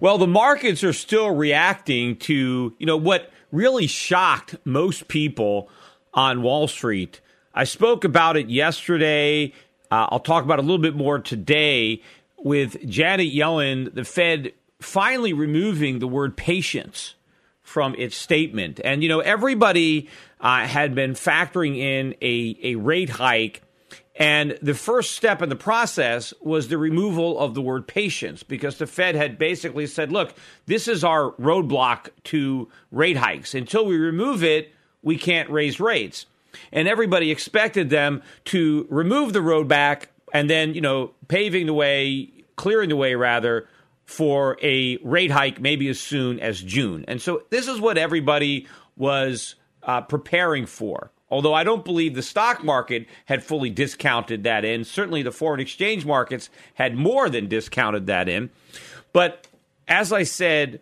Well, the markets are still reacting to, you know, what really shocked most people on Wall Street. I spoke about it yesterday. Uh, I'll talk about it a little bit more today with Janet Yellen, the Fed finally removing the word patience from its statement. And, you know, everybody uh, had been factoring in a, a rate hike. And the first step in the process was the removal of the word patience because the Fed had basically said, look, this is our roadblock to rate hikes. Until we remove it, we can't raise rates. And everybody expected them to remove the road back and then, you know, paving the way, clearing the way rather, for a rate hike maybe as soon as June. And so this is what everybody was uh, preparing for. Although I don't believe the stock market had fully discounted that in. Certainly the foreign exchange markets had more than discounted that in. But as I said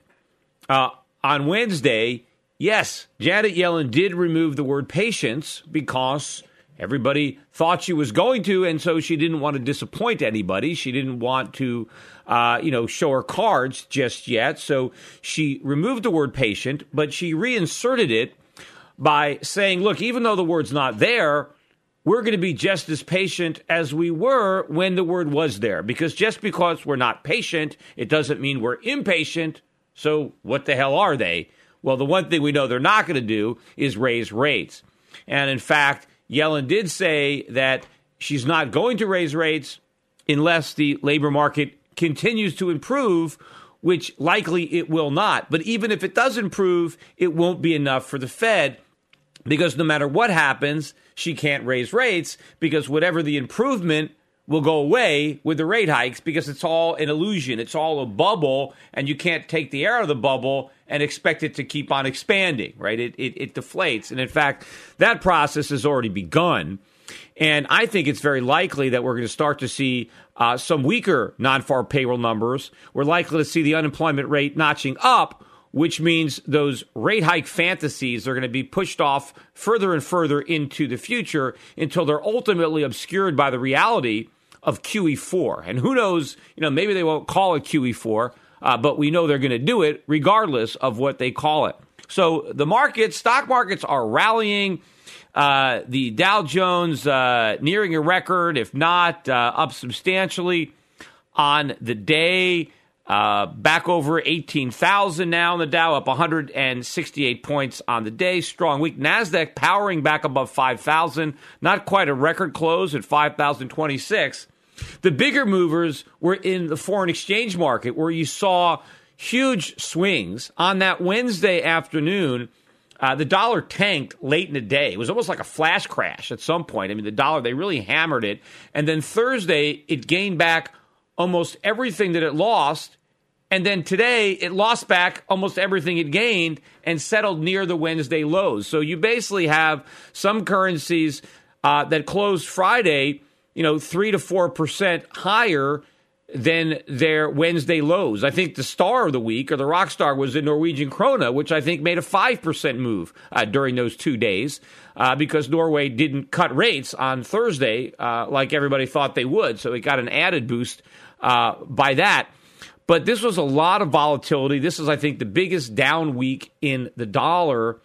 uh, on Wednesday, yes, Janet Yellen did remove the word patience because everybody thought she was going to, and so she didn't want to disappoint anybody. She didn't want to, uh, you know, show her cards just yet. So she removed the word patient, but she reinserted it by saying, look, even though the word's not there, we're going to be just as patient as we were when the word was there. Because just because we're not patient, it doesn't mean we're impatient. So what the hell are they? Well, the one thing we know they're not going to do is raise rates. And in fact, Yellen did say that she's not going to raise rates unless the labor market continues to improve, which likely it will not. But even if it does improve, it won't be enough for the Fed because no matter what happens, she can't raise rates because whatever the improvement will go away with the rate hikes because it's all an illusion. It's all a bubble, and you can't take the air out of the bubble and expect it to keep on expanding, right? It, it, it deflates. And in fact, that process has already begun. And I think it's very likely that we're going to start to see uh, some weaker non farm payroll numbers. We're likely to see the unemployment rate notching up which means those rate hike fantasies are going to be pushed off further and further into the future until they're ultimately obscured by the reality of QE4. And who knows, you know, maybe they won't call it QE4, uh, but we know they're going to do it regardless of what they call it. So the markets, stock markets are rallying. Uh, the Dow Jones uh, nearing a record, if not uh, up substantially on the day. Uh, back over 18,000 now in the Dow, up 168 points on the day. Strong week. NASDAQ powering back above 5,000. Not quite a record close at 5,026. The bigger movers were in the foreign exchange market where you saw huge swings. On that Wednesday afternoon, uh, the dollar tanked late in the day. It was almost like a flash crash at some point. I mean, the dollar, they really hammered it. And then Thursday, it gained back almost everything that it lost. And then today, it lost back almost everything it gained and settled near the Wednesday lows. So you basically have some currencies uh, that closed Friday, you know, three to four percent higher than their Wednesday lows. I think the star of the week or the rock star was the Norwegian krona, which I think made a 5% move uh, during those two days uh, because Norway didn't cut rates on Thursday uh, like everybody thought they would. So it got an added boost uh, by that. But this was a lot of volatility. This is, I think, the biggest down week in the dollar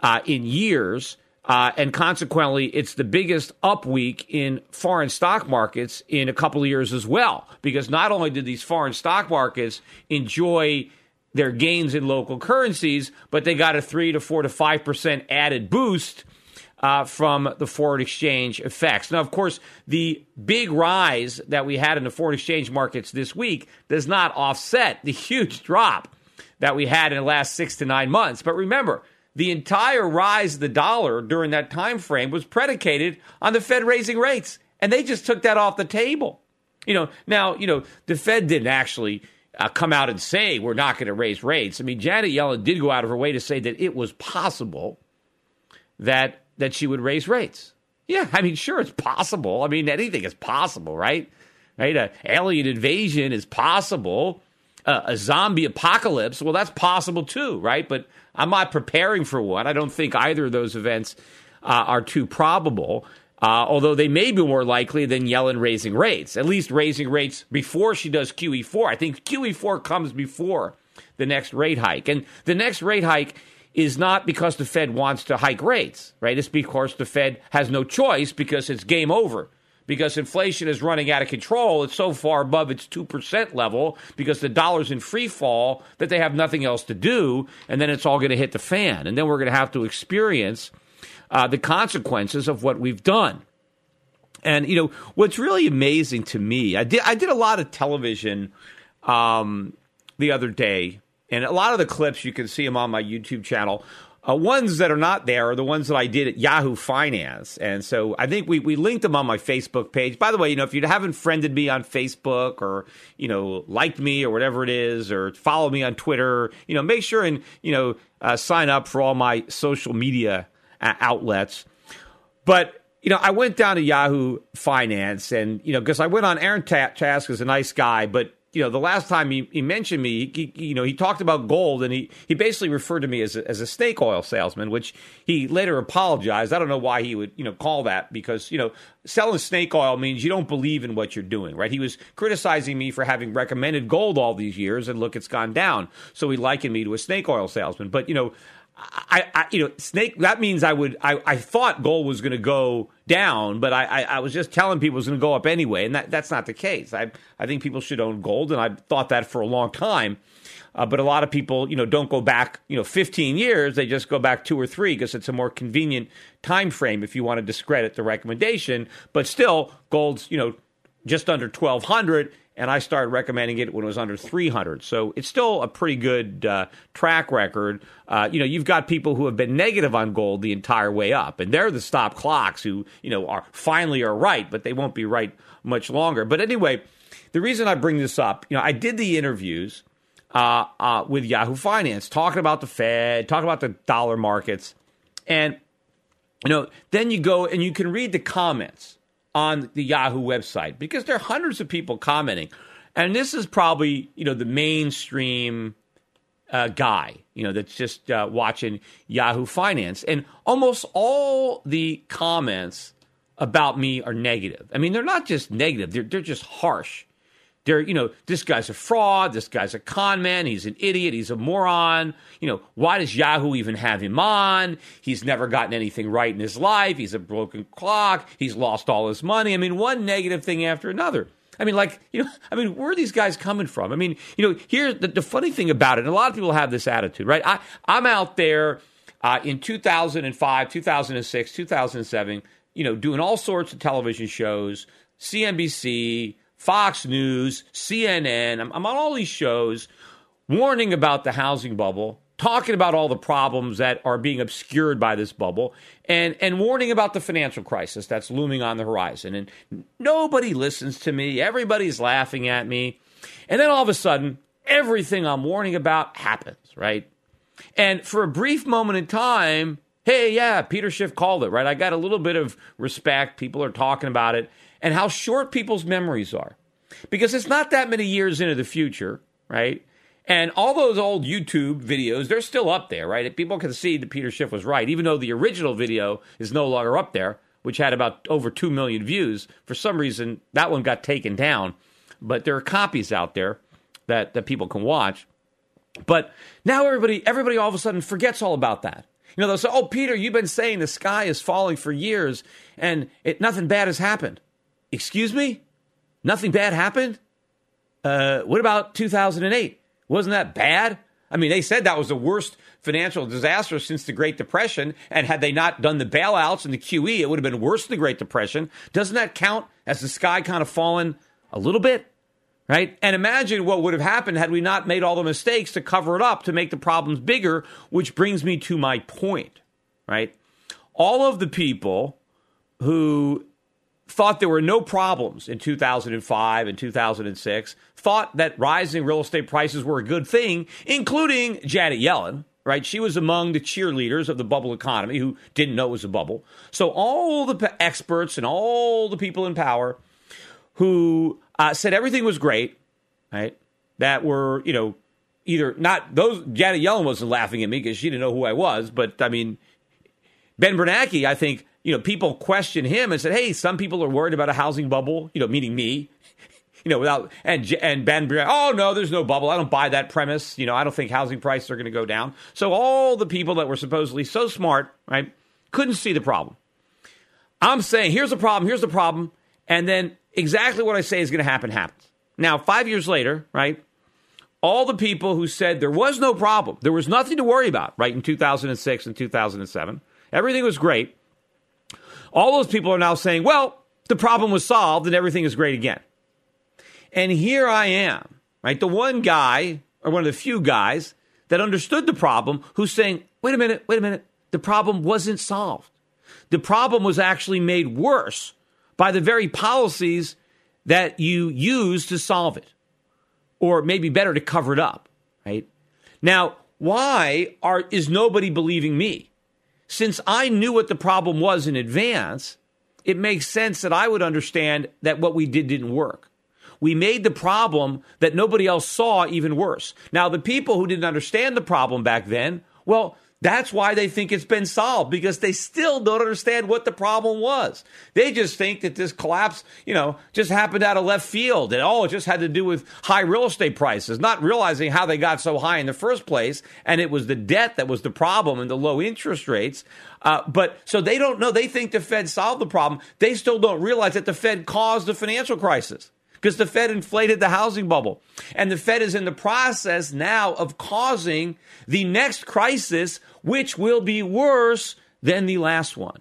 uh, in years. Uh, and consequently, it's the biggest up week in foreign stock markets in a couple of years as well. Because not only did these foreign stock markets enjoy their gains in local currencies, but they got a three to four to five percent added boost uh, from the foreign exchange effects. Now, of course, the big rise that we had in the foreign exchange markets this week does not offset the huge drop that we had in the last six to nine months. But remember, the entire rise of the dollar during that time frame was predicated on the Fed raising rates, and they just took that off the table. You know, now you know the Fed didn't actually uh, come out and say we're not going to raise rates. I mean, Janet Yellen did go out of her way to say that it was possible that that she would raise rates. Yeah, I mean, sure, it's possible. I mean, anything is possible, right? Right? An alien invasion is possible. Uh, a zombie apocalypse, well, that's possible too, right? But I'm not preparing for one. I don't think either of those events uh, are too probable. Uh, although they may be more likely than Yellen raising rates, at least raising rates before she does QE4. I think QE4 comes before the next rate hike. And the next rate hike is not because the Fed wants to hike rates, right? It's because the Fed has no choice because it's game over. Because inflation is running out of control. It's so far above its 2% level because the dollar's in free fall that they have nothing else to do. And then it's all going to hit the fan. And then we're going to have to experience uh, the consequences of what we've done. And, you know, what's really amazing to me, I did, I did a lot of television um, the other day and a lot of the clips, you can see them on my YouTube channel. Uh, ones that are not there are the ones that I did at Yahoo Finance. And so I think we, we linked them on my Facebook page. By the way, you know, if you haven't friended me on Facebook or, you know, liked me or whatever it is, or follow me on Twitter, you know, make sure and, you know, uh, sign up for all my social media uh, outlets. But, you know, I went down to Yahoo Finance and, you know, because I went on Aaron Task is a nice guy, but you know, the last time he, he mentioned me, he, he, you know, he talked about gold and he, he basically referred to me as a, as a snake oil salesman, which he later apologized. I don't know why he would, you know, call that because, you know, selling snake oil means you don't believe in what you're doing, right? He was criticizing me for having recommended gold all these years and look, it's gone down. So he likened me to a snake oil salesman. But, you know, I, I, you know, snake. That means I would. I, I thought gold was going to go down, but I, I, I, was just telling people it was going to go up anyway, and that, that's not the case. I, I think people should own gold, and I've thought that for a long time. Uh, but a lot of people, you know, don't go back, you know, 15 years. They just go back two or three because it's a more convenient time frame if you want to discredit the recommendation. But still, gold's, you know, just under 1,200 and I started recommending it when it was under 300. So it's still a pretty good uh, track record. Uh, you know, you've got people who have been negative on gold the entire way up, and they're the stop clocks who, you know, are finally are right, but they won't be right much longer. But anyway, the reason I bring this up, you know, I did the interviews uh, uh with Yahoo Finance, talking about the Fed, talking about the dollar markets, and you know, then you go and you can read the comments on the Yahoo website because there are hundreds of people commenting. And this is probably, you know, the mainstream uh, guy, you know, that's just uh, watching Yahoo Finance. And almost all the comments about me are negative. I mean, they're not just negative, they're, they're just harsh. They're, you know, this guy's a fraud. This guy's a con man. He's an idiot. He's a moron. You know, why does Yahoo even have him on? He's never gotten anything right in his life. He's a broken clock. He's lost all his money. I mean, one negative thing after another. I mean, like, you know, I mean, where are these guys coming from? I mean, you know, here, the, the funny thing about it, and a lot of people have this attitude, right? I, I'm out there uh, in 2005, 2006, 2007, you know, doing all sorts of television shows, CNBC, Fox News, CNN. I'm, I'm on all these shows warning about the housing bubble, talking about all the problems that are being obscured by this bubble, and, and warning about the financial crisis that's looming on the horizon. And nobody listens to me. Everybody's laughing at me. And then all of a sudden, everything I'm warning about happens, right? And for a brief moment in time, hey, yeah, Peter Schiff called it, right? I got a little bit of respect. People are talking about it and how short people's memories are. Because it's not that many years into the future, right? And all those old YouTube videos, they're still up there, right? People can see that Peter Schiff was right, even though the original video is no longer up there, which had about over 2 million views. For some reason, that one got taken down. But there are copies out there that, that people can watch. But now everybody, everybody all of a sudden forgets all about that. You know, they'll say, "Oh, Peter, you've been saying the sky is falling for years, and it, nothing bad has happened." Excuse me, nothing bad happened. Uh, what about 2008? Wasn't that bad? I mean, they said that was the worst financial disaster since the Great Depression. And had they not done the bailouts and the QE, it would have been worse than the Great Depression. Doesn't that count as the sky kind of fallen a little bit? Right? And imagine what would have happened had we not made all the mistakes to cover it up to make the problems bigger, which brings me to my point, right? All of the people who thought there were no problems in 2005 and 2006, thought that rising real estate prices were a good thing, including Janet Yellen, right? She was among the cheerleaders of the bubble economy who didn't know it was a bubble. So all the experts and all the people in power who uh, said everything was great, right? That were, you know, either not those, Janet Yellen wasn't laughing at me because she didn't know who I was, but I mean, Ben Bernanke, I think, you know, people questioned him and said, "Hey, some people are worried about a housing bubble." You know, meaning me. You know, without and and Ben, oh no, there's no bubble. I don't buy that premise. You know, I don't think housing prices are going to go down. So all the people that were supposedly so smart, right, couldn't see the problem. I'm saying, here's the problem. Here's the problem, and then exactly what I say is going to happen happens. Now, five years later, right, all the people who said there was no problem, there was nothing to worry about, right, in 2006 and 2007, everything was great all those people are now saying, well, the problem was solved and everything is great again. And here I am, right? The one guy, or one of the few guys that understood the problem, who's saying, wait a minute, wait a minute, the problem wasn't solved. The problem was actually made worse by the very policies that you use to solve it, or maybe better to cover it up, right? Now, why are, is nobody believing me? Since I knew what the problem was in advance, it makes sense that I would understand that what we did didn't work. We made the problem that nobody else saw even worse. Now, the people who didn't understand the problem back then, well, that's why they think it's been solved because they still don't understand what the problem was. They just think that this collapse, you know, just happened out of left field and oh, it just had to do with high real estate prices, not realizing how they got so high in the first place. And it was the debt that was the problem and the low interest rates. Uh, but so they don't know. They think the Fed solved the problem. They still don't realize that the Fed caused the financial crisis because the Fed inflated the housing bubble. And the Fed is in the process now of causing the next crisis, which will be worse than the last one.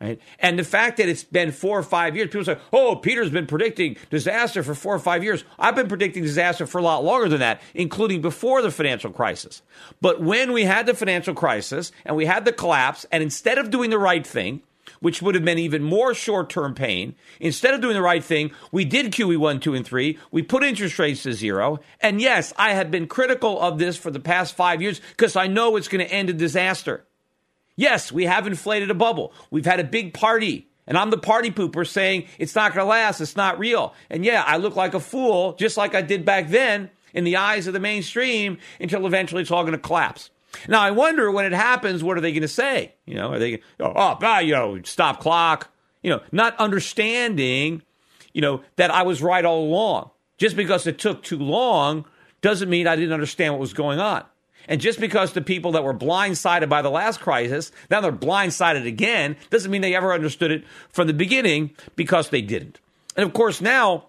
Right? And the fact that it's been four or five years, people say, oh, Peter's been predicting disaster for four or five years. I've been predicting disaster for a lot longer than that, including before the financial crisis. But when we had the financial crisis and we had the collapse, and instead of doing the right thing, which would have been even more short term pain. Instead of doing the right thing, we did QE 1, 2, and 3. We put interest rates to zero. And yes, I have been critical of this for the past five years because I know it's going to end in disaster. Yes, we have inflated a bubble. We've had a big party. And I'm the party pooper saying it's not going to last. It's not real. And yeah, I look like a fool, just like I did back then in the eyes of the mainstream until eventually it's all going to collapse. Now I wonder when it happens, what are they going to say? You know, are they oh, oh you know, stop clock? You know, not understanding, you know, that I was right all along. Just because it took too long doesn't mean I didn't understand what was going on. And just because the people that were blindsided by the last crisis, now they're blindsided again, doesn't mean they ever understood it from the beginning because they didn't. And of course, now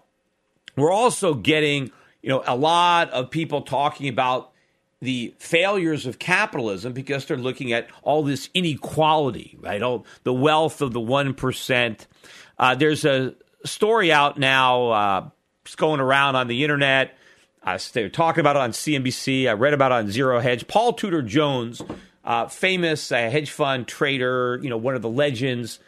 we're also getting, you know, a lot of people talking about the failures of capitalism because they're looking at all this inequality, right? All the wealth of the 1%. Uh, there's a story out now, uh, it's going around on the internet. They're talking about it on CNBC. I read about it on Zero Hedge. Paul Tudor Jones, uh, famous uh, hedge fund trader, you know, one of the legends,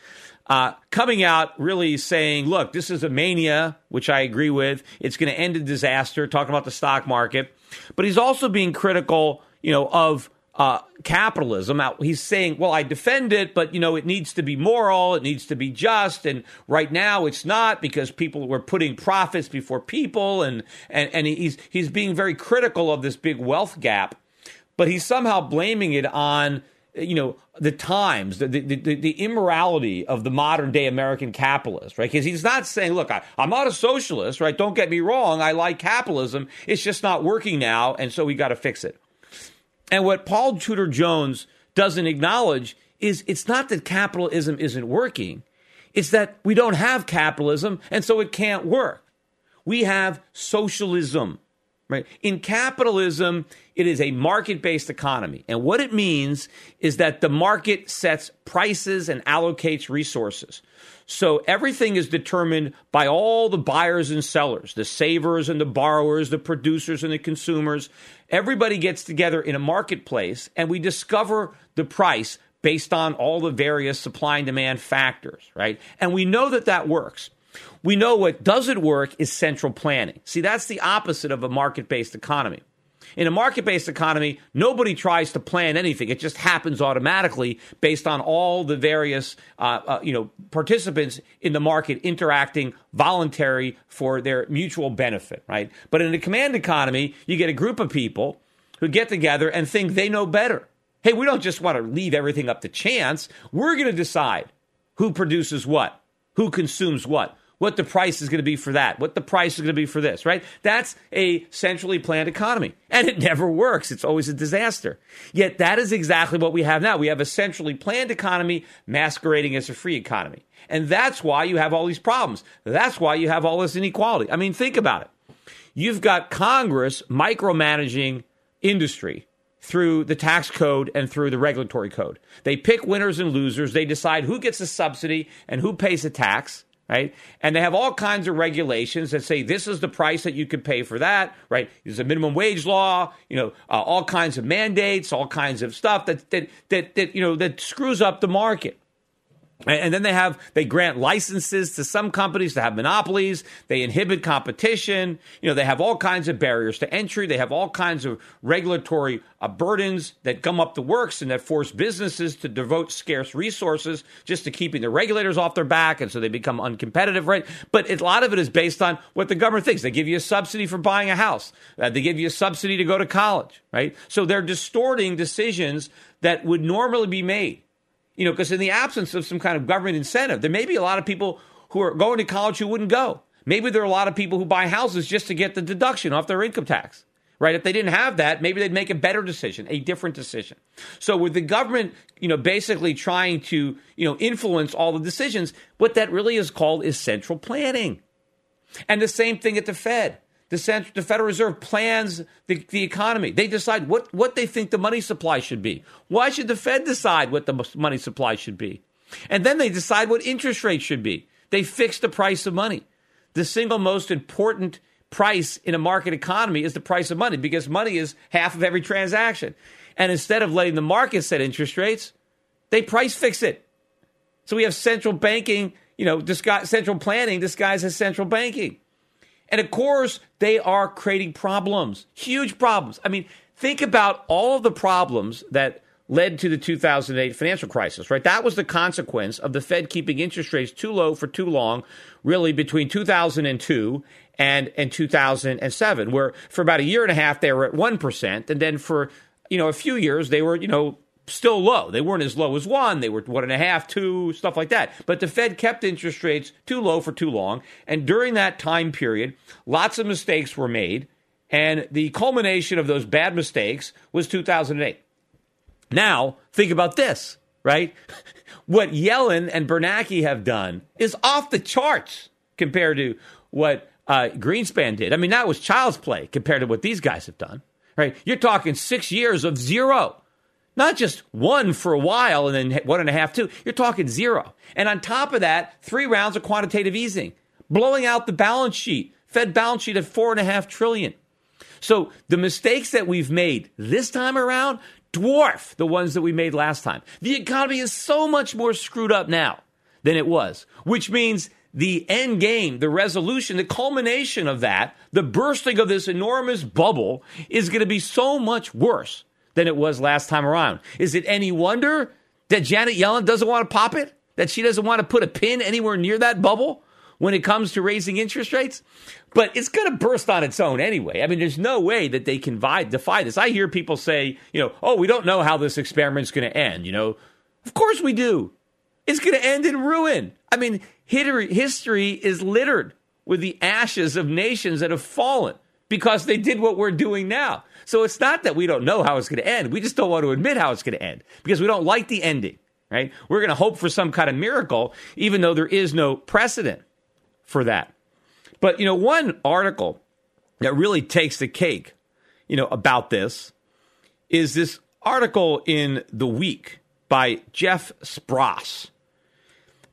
uh, coming out really saying, look, this is a mania, which I agree with. It's going to end in disaster, talking about the stock market. But he's also being critical, you know, of uh, capitalism. He's saying, well, I defend it, but you know, it needs to be moral, it needs to be just, and right now it's not because people were putting profits before people, and and and he's he's being very critical of this big wealth gap, but he's somehow blaming it on you know the times the, the, the, the, immorality of the modern day american capitalist right? Because he's not saying look I, i'm not a socialist right? Don't get me wrong. I like capitalism. It's just not working now and so we got to fix it. And what paul tudor jones doesn't acknowledge is it's not that capitalism isn't working, it's that we don't have capitalism and so it can't work. We have socialism. Right? In capitalism, it is a market based economy. And what it means is that the market sets prices and allocates resources. So everything is determined by all the buyers and sellers, the savers and the borrowers, the producers and the consumers. Everybody gets together in a marketplace and we discover the price based on all the various supply and demand factors, right? And we know that that works. We know what doesn't work is central planning. See, that's the opposite of a market based economy. In a market based economy, nobody tries to plan anything. It just happens automatically based on all the various uh, uh, you know, participants in the market interacting voluntary for their mutual benefit, right? But in a command economy, you get a group of people who get together and think they know better. Hey, we don't just want to leave everything up to chance. We're going to decide who produces what, who consumes what what the price is going to be for that, what the price is going to be for this, right? That's a centrally planned economy. And it never works. It's always a disaster. Yet that is exactly what we have now. We have a centrally planned economy masquerading as a free economy. And that's why you have all these problems. That's why you have all this inequality. I mean, think about it. You've got Congress micromanaging industry through the tax code and through the regulatory code. They pick winners and losers. They decide who gets a subsidy and who pays a tax right? And they have all kinds of regulations that say this is the price that you could pay for that, right? There's a minimum wage law, you know, uh, all kinds of mandates, all kinds of stuff that that that that you know that screws up the market. And then they have they grant licenses to some companies to have monopolies. They inhibit competition. You know they have all kinds of barriers to entry. They have all kinds of regulatory uh, burdens that gum up the works and that force businesses to devote scarce resources just to keeping the regulators off their back, and so they become uncompetitive. Right? But a lot of it is based on what the government thinks. They give you a subsidy for buying a house. Uh, they give you a subsidy to go to college. Right? So they're distorting decisions that would normally be made you know, because in the absence of some kind of government incentive, there may be a lot of people who are going to college who wouldn't go. Maybe there are a lot of people who buy houses just to get the deduction off their income tax. Right? If they didn't have that, maybe they'd make a better decision, a different decision. So with the government, you know, basically trying to, you know, influence all the decisions, what that really is called is central planning. And the same thing at the Fed. The, Central, the Federal Reserve plans the, the economy. They decide what, what they think the money supply should be. Why should the Fed decide what the money supply should be? And then they decide what interest rates should be. They fix the price of money. The single most important price in a market economy is the price of money because money is half of every transaction. And instead of letting the market set interest rates, they price fix it. So we have central banking, you know, disguise, central planning disguised as central banking. And of course, they are creating problems, huge problems. I mean, think about all of the problems that led to the 2008 financial crisis, right? That was the consequence of the Fed keeping interest rates too low for too long, really between 2002 and, and 2007, where for about a year and a half they were at 1%. And then for, you know, a few years they were, you know, still low. They weren't as low as one. They were one and a half, two, stuff like that. But the Fed kept interest rates too low for too long. And during that time period, lots of mistakes were made. And the culmination of those bad mistakes was 2008. Now, think about this, right? what Yellen and Bernanke have done is off the charts compared to what uh, Greenspan did. I mean, that was child's play compared to what these guys have done, right? You're talking six years of zero not just one for a while and then one and a half, two. You're talking zero. And on top of that, three rounds of quantitative easing, blowing out the balance sheet. Fed balance sheet at four and a half trillion. So the mistakes that we've made this time around dwarf the ones that we made last time. The economy is so much more screwed up now than it was, which means the end game, the resolution, the culmination of that, the bursting of this enormous bubble is going to be so much worse than it was last time around. Is it any wonder that Janet Yellen doesn't want to pop it? That she doesn't want to put a pin anywhere near that bubble when it comes to raising interest rates? But it's going to burst on its own anyway. I mean, there's no way that they can defy this. I hear people say, you know, oh, we don't know how this experiment's going to end. You know, of course we do. It's going to end in ruin. I mean, history is littered with the ashes of nations that have fallen because they did what we're doing now. So it's not that we don't know how it's going to end. We just don't want to admit how it's going to end because we don't like the ending, right? We're going to hope for some kind of miracle, even though there is no precedent for that. But, you know, one article that really takes the cake, you know, about this is this article in The Week by Jeff Spross.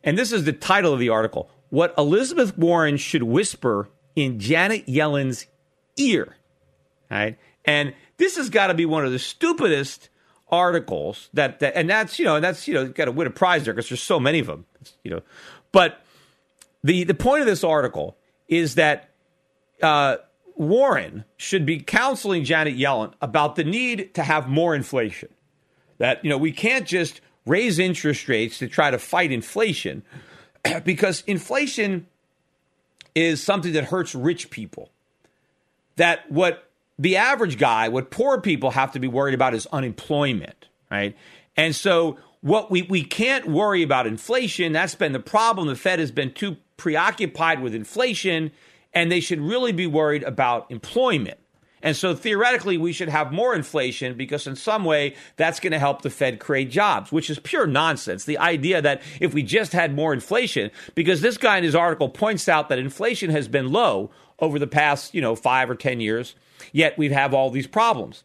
And this is the title of the article What Elizabeth Warren Should Whisper in Janet Yellen's Ear. Right? And this has got to be one of the stupidest articles that, that and that's, you know, that's, you know, got to win a prize there because there's so many of them, you know. But the, the point of this article is that uh, Warren should be counseling Janet Yellen about the need to have more inflation. That, you know, we can't just raise interest rates to try to fight inflation because inflation is something that hurts rich people. That what the average guy, what poor people have to be worried about is unemployment, right? And so what we, we can't worry about inflation. That's been the problem. The Fed has been too preoccupied with inflation, and they should really be worried about employment. And so theoretically, we should have more inflation because in some way that's going to help the Fed create jobs, which is pure nonsense. The idea that if we just had more inflation, because this guy in his article points out that inflation has been low over the past, you know, five or 10 years, yet we have all these problems.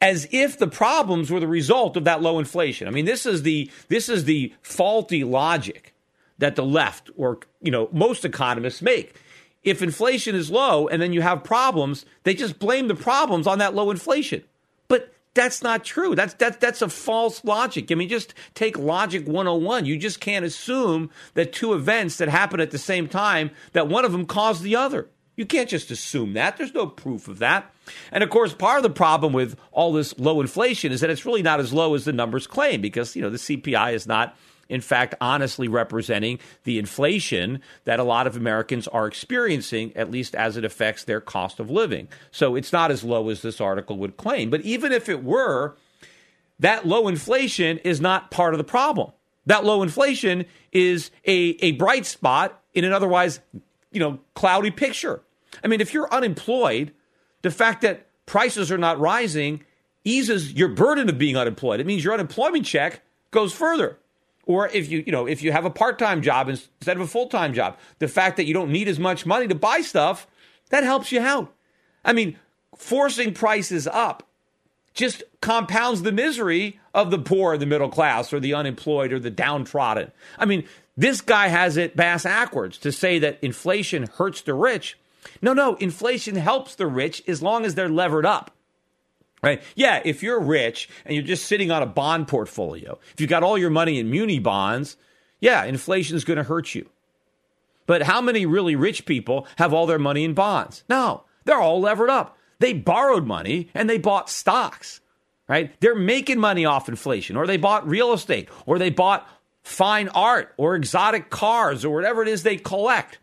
As if the problems were the result of that low inflation. I mean, this is the this is the faulty logic that the left or you know most economists make if inflation is low and then you have problems, they just blame the problems on that low inflation. But that's not true. That's that's that's a false logic. I mean, just take logic 101. You just can't assume that two events that happen at the same time that one of them caused the other. You can't just assume that. There's no proof of that. And of course, part of the problem with all this low inflation is that it's really not as low as the numbers claim because, you know, the CPI is not in fact, honestly representing the inflation that a lot of Americans are experiencing, at least as it affects their cost of living. So it's not as low as this article would claim. But even if it were, that low inflation is not part of the problem. That low inflation is a, a bright spot in an otherwise, you know, cloudy picture. I mean, if you're unemployed, the fact that prices are not rising eases your burden of being unemployed. It means your unemployment check goes further. Or if you you know if you have a part-time job instead of a full-time job the fact that you don't need as much money to buy stuff that helps you out. I mean forcing prices up just compounds the misery of the poor the middle class or the unemployed or the downtrodden. I mean this guy has it bass backwards to say that inflation hurts the rich no no inflation helps the rich as long as they're levered up Right? Yeah, if you're rich and you're just sitting on a bond portfolio, if you've got all your money in muni bonds, yeah, inflation is going to hurt you. But how many really rich people have all their money in bonds? No, they're all levered up. They borrowed money and they bought stocks, right? They're making money off inflation, or they bought real estate, or they bought fine art, or exotic cars, or whatever it is they collect.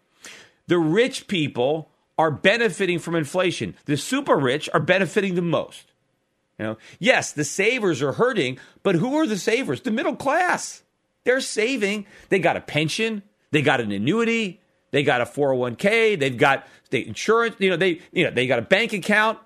The rich people are benefiting from inflation. The super rich are benefiting the most. You know, yes, the savers are hurting, but who are the savers? The middle class. They're saving. They got a pension, they got an annuity, they got a 401k, they've got the insurance, you know, they you know, they got a bank account.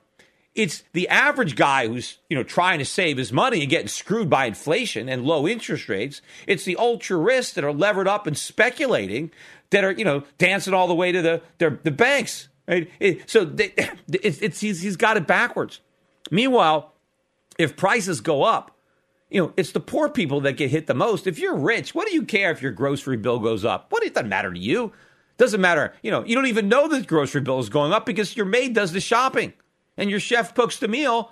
It's the average guy who's, you know, trying to save his money and getting screwed by inflation and low interest rates. It's the ultra risks that are levered up and speculating that are, you know, dancing all the way to the their, the banks. Right? It, so they, it's, it's he's, he's got it backwards. Meanwhile, if prices go up, you know, it's the poor people that get hit the most. If you're rich, what do you care if your grocery bill goes up? What it doesn't matter to you. Doesn't matter. You know, you don't even know the grocery bill is going up because your maid does the shopping and your chef cooks the meal.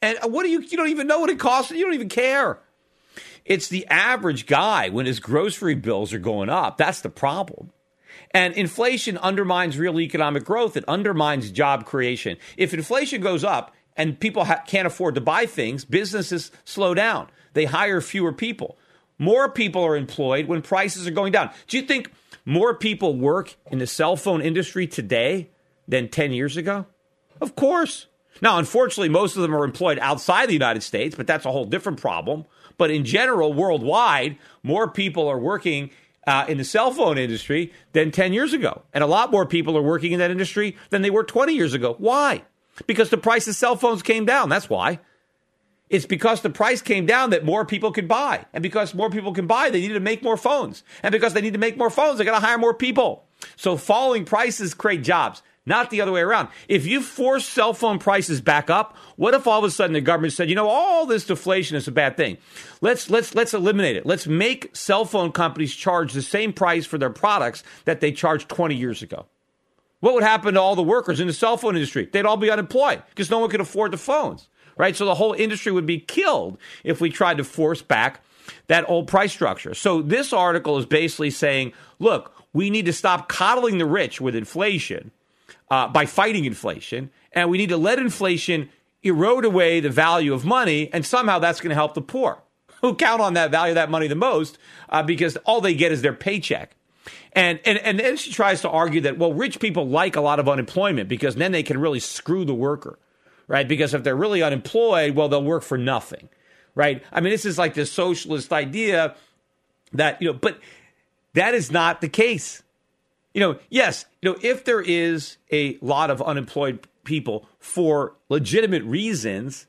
And what do you you don't even know what it costs you don't even care. It's the average guy when his grocery bills are going up. That's the problem. And inflation undermines real economic growth. It undermines job creation. If inflation goes up, and people ha- can't afford to buy things, businesses slow down. They hire fewer people. More people are employed when prices are going down. Do you think more people work in the cell phone industry today than 10 years ago? Of course. Now, unfortunately, most of them are employed outside the United States, but that's a whole different problem. But in general, worldwide, more people are working uh, in the cell phone industry than 10 years ago. And a lot more people are working in that industry than they were 20 years ago. Why? Because the price of cell phones came down. That's why. It's because the price came down that more people could buy. And because more people can buy, they need to make more phones. And because they need to make more phones, they got to hire more people. So falling prices create jobs not the other way around. If you force cell phone prices back up, what if all of a sudden the government said, you know, all this deflation is a bad thing. Let's let's let's eliminate it. Let's make cell phone companies charge the same price for their products that they charged 20 years ago. What would happen to all the workers in the cell phone industry? They'd all be unemployed because no one could afford the phones, right? So the whole industry would be killed if we tried to force back that old price structure. So this article is basically saying, look, we need to stop coddling the rich with inflation uh, by fighting inflation, and we need to let inflation erode away the value of money, and somehow that's going to help the poor, who count on that value of that money the most, uh, because all they get is their paycheck. And, and and then she tries to argue that well, rich people like a lot of unemployment because then they can really screw the worker, right? Because if they're really unemployed, well, they'll work for nothing, right? I mean, this is like this socialist idea that you know, but that is not the case you know, yes, you know, if there is a lot of unemployed people for legitimate reasons,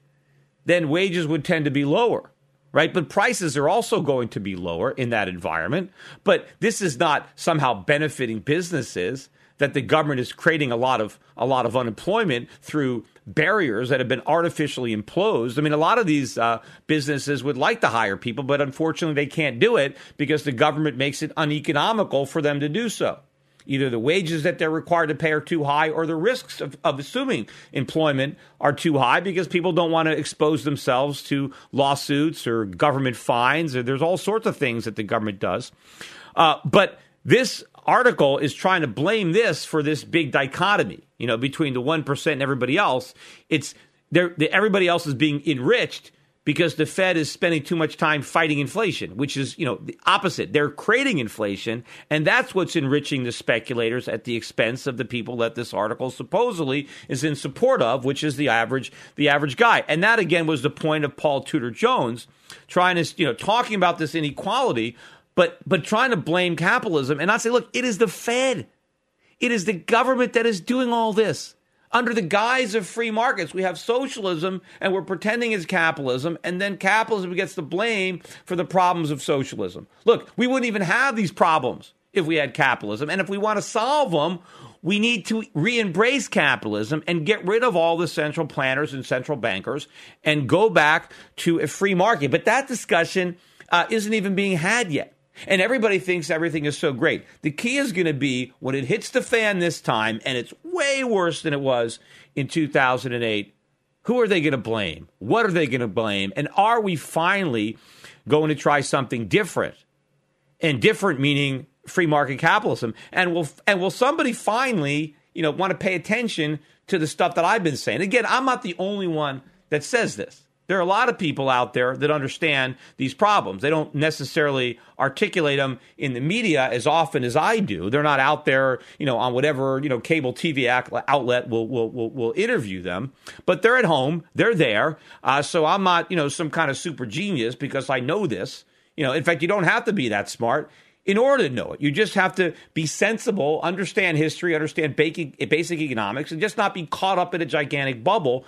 then wages would tend to be lower, right? But prices are also going to be lower in that environment. But this is not somehow benefiting businesses that the government is creating a lot of a lot of unemployment through barriers that have been artificially imposed. I mean, a lot of these uh, businesses would like to hire people, but unfortunately, they can't do it because the government makes it uneconomical for them to do so. Either the wages that they're required to pay are too high, or the risks of, of assuming employment are too high because people don't want to expose themselves to lawsuits or government fines. Or there's all sorts of things that the government does. Uh, but this article is trying to blame this for this big dichotomy, you know, between the one percent and everybody else. It's everybody else is being enriched because the Fed is spending too much time fighting inflation, which is, you know, the opposite. They're creating inflation, and that's what's enriching the speculators at the expense of the people that this article supposedly is in support of, which is the average the average guy. And that again was the point of Paul Tudor Jones trying to, you know, talking about this inequality, but but trying to blame capitalism and not say, look, it is the Fed. It is the government that is doing all this under the guise of free markets. We have socialism and we're pretending it's capitalism, and then capitalism gets the blame for the problems of socialism. Look, we wouldn't even have these problems if we had capitalism. And if we want to solve them, we need to re embrace capitalism and get rid of all the central planners and central bankers and go back to a free market. But that discussion uh, isn't even being had yet. And everybody thinks everything is so great. The key is going to be when it hits the fan this time, and it's way worse than it was in 2008. Who are they going to blame? What are they going to blame? And are we finally going to try something different? And different meaning free market capitalism. And will and will somebody finally, you know, want to pay attention to the stuff that I've been saying? Again, I'm not the only one that says this. There are a lot of people out there that understand these problems. They don't necessarily articulate them in the media as often as I do. They're not out there, you know, on whatever, you know, cable TV outlet will will will, will interview them. But they're at home. They're there. Uh, so I'm not, you know, some kind of super genius because I know this. You know, in fact, you don't have to be that smart in order to know it. You just have to be sensible, understand history, understand basic, basic economics, and just not be caught up in a gigantic bubble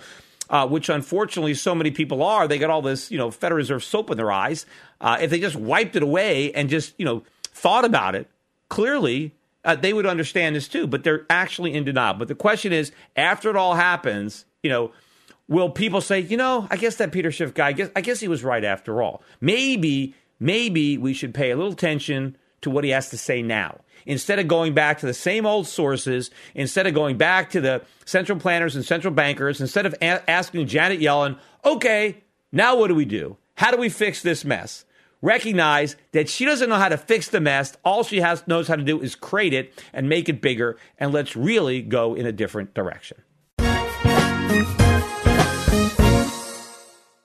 uh, which unfortunately so many people are. They got all this, you know, Federal Reserve soap in their eyes. Uh, if they just wiped it away and just, you know, thought about it clearly, uh, they would understand this too. But they're actually in denial. But the question is, after it all happens, you know, will people say, you know, I guess that Peter Schiff guy, I guess, I guess he was right after all. Maybe, maybe we should pay a little attention to what he has to say now instead of going back to the same old sources, instead of going back to the central planners and central bankers, instead of a- asking Janet Yellen, okay, now what do we do? How do we fix this mess? Recognize that she doesn't know how to fix the mess. All she has knows how to do is create it and make it bigger. And let's really go in a different direction.